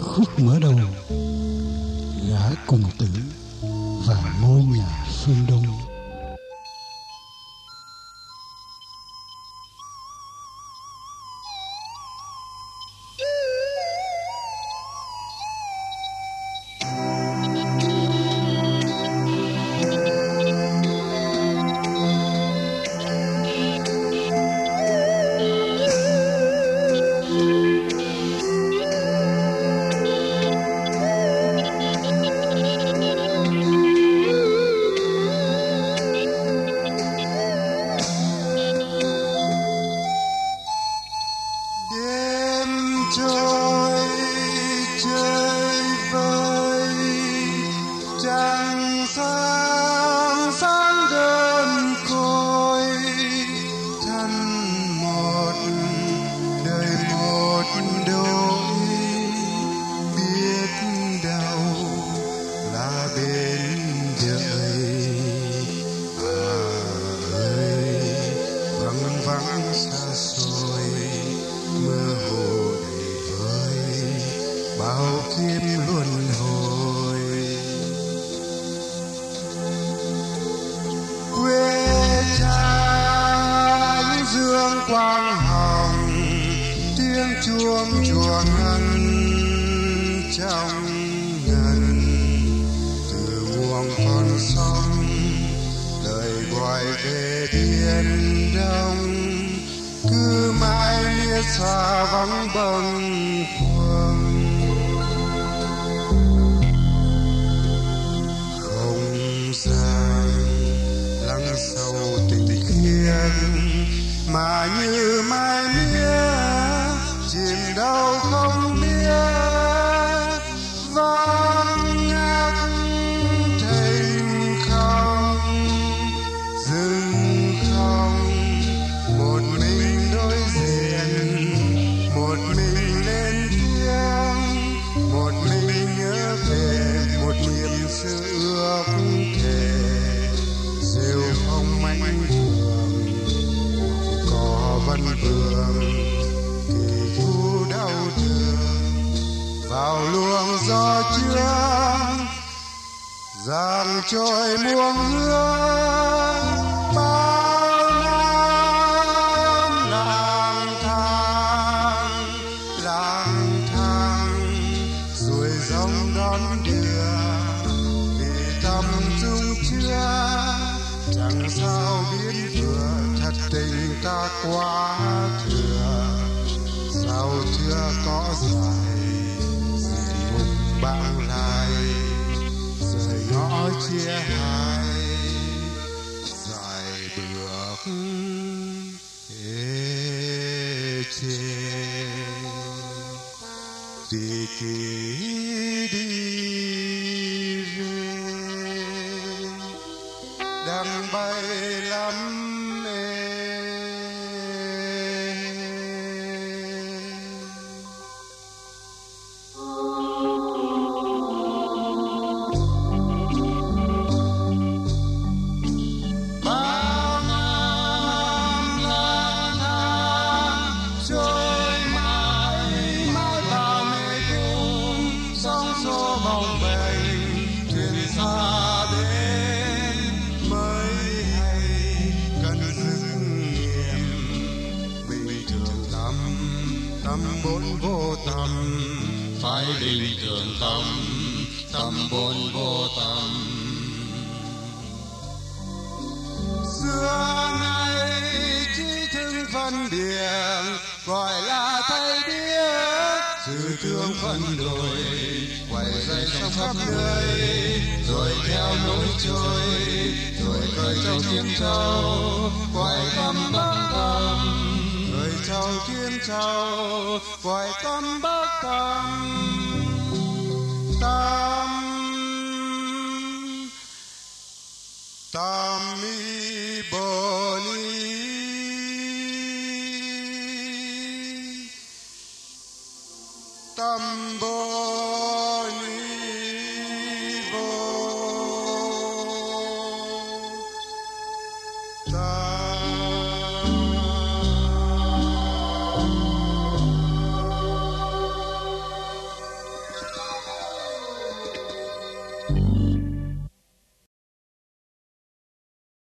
khúc mở đầu gã cùng tử và ngôi nhà phương đông. love. Bao kiếp luân hồi. Quê cha dương quang hồng, tiếng chuông chùa ngân trong ngân từ nguồn con sông, lời gọi về thiên đông. Cứ mãi miết xa vắng bâng mà như mai mía, chìm đâu không biết. Vang ngát thênh không, dừng không. Một mình đối diện, một mình lên tiếng. Một mình nhớ về một niềm sự có vương kỳ thu đau thương vào luồng gió chưa giang trôi muôn hương chẳng sao biết vừa thật tình ta quá thừa. Sao chưa có dài gì mục bạn lại. Rời ngõ chia hai. Dài bước ê chê vì kỳ đang bay lắm bốn vô tâm, phải bình thường tâm tâm bốn vô tâm. Xưa nay chỉ thương phân biệt, gọi là thầy biết sự thương phân đổi, quay dây trong khắp nơi, rồi theo lối trôi, rồi khởi trong tiếng châu, quay tâm bắc tâm người châu trầu gọi tâm bác tâm tâm tâm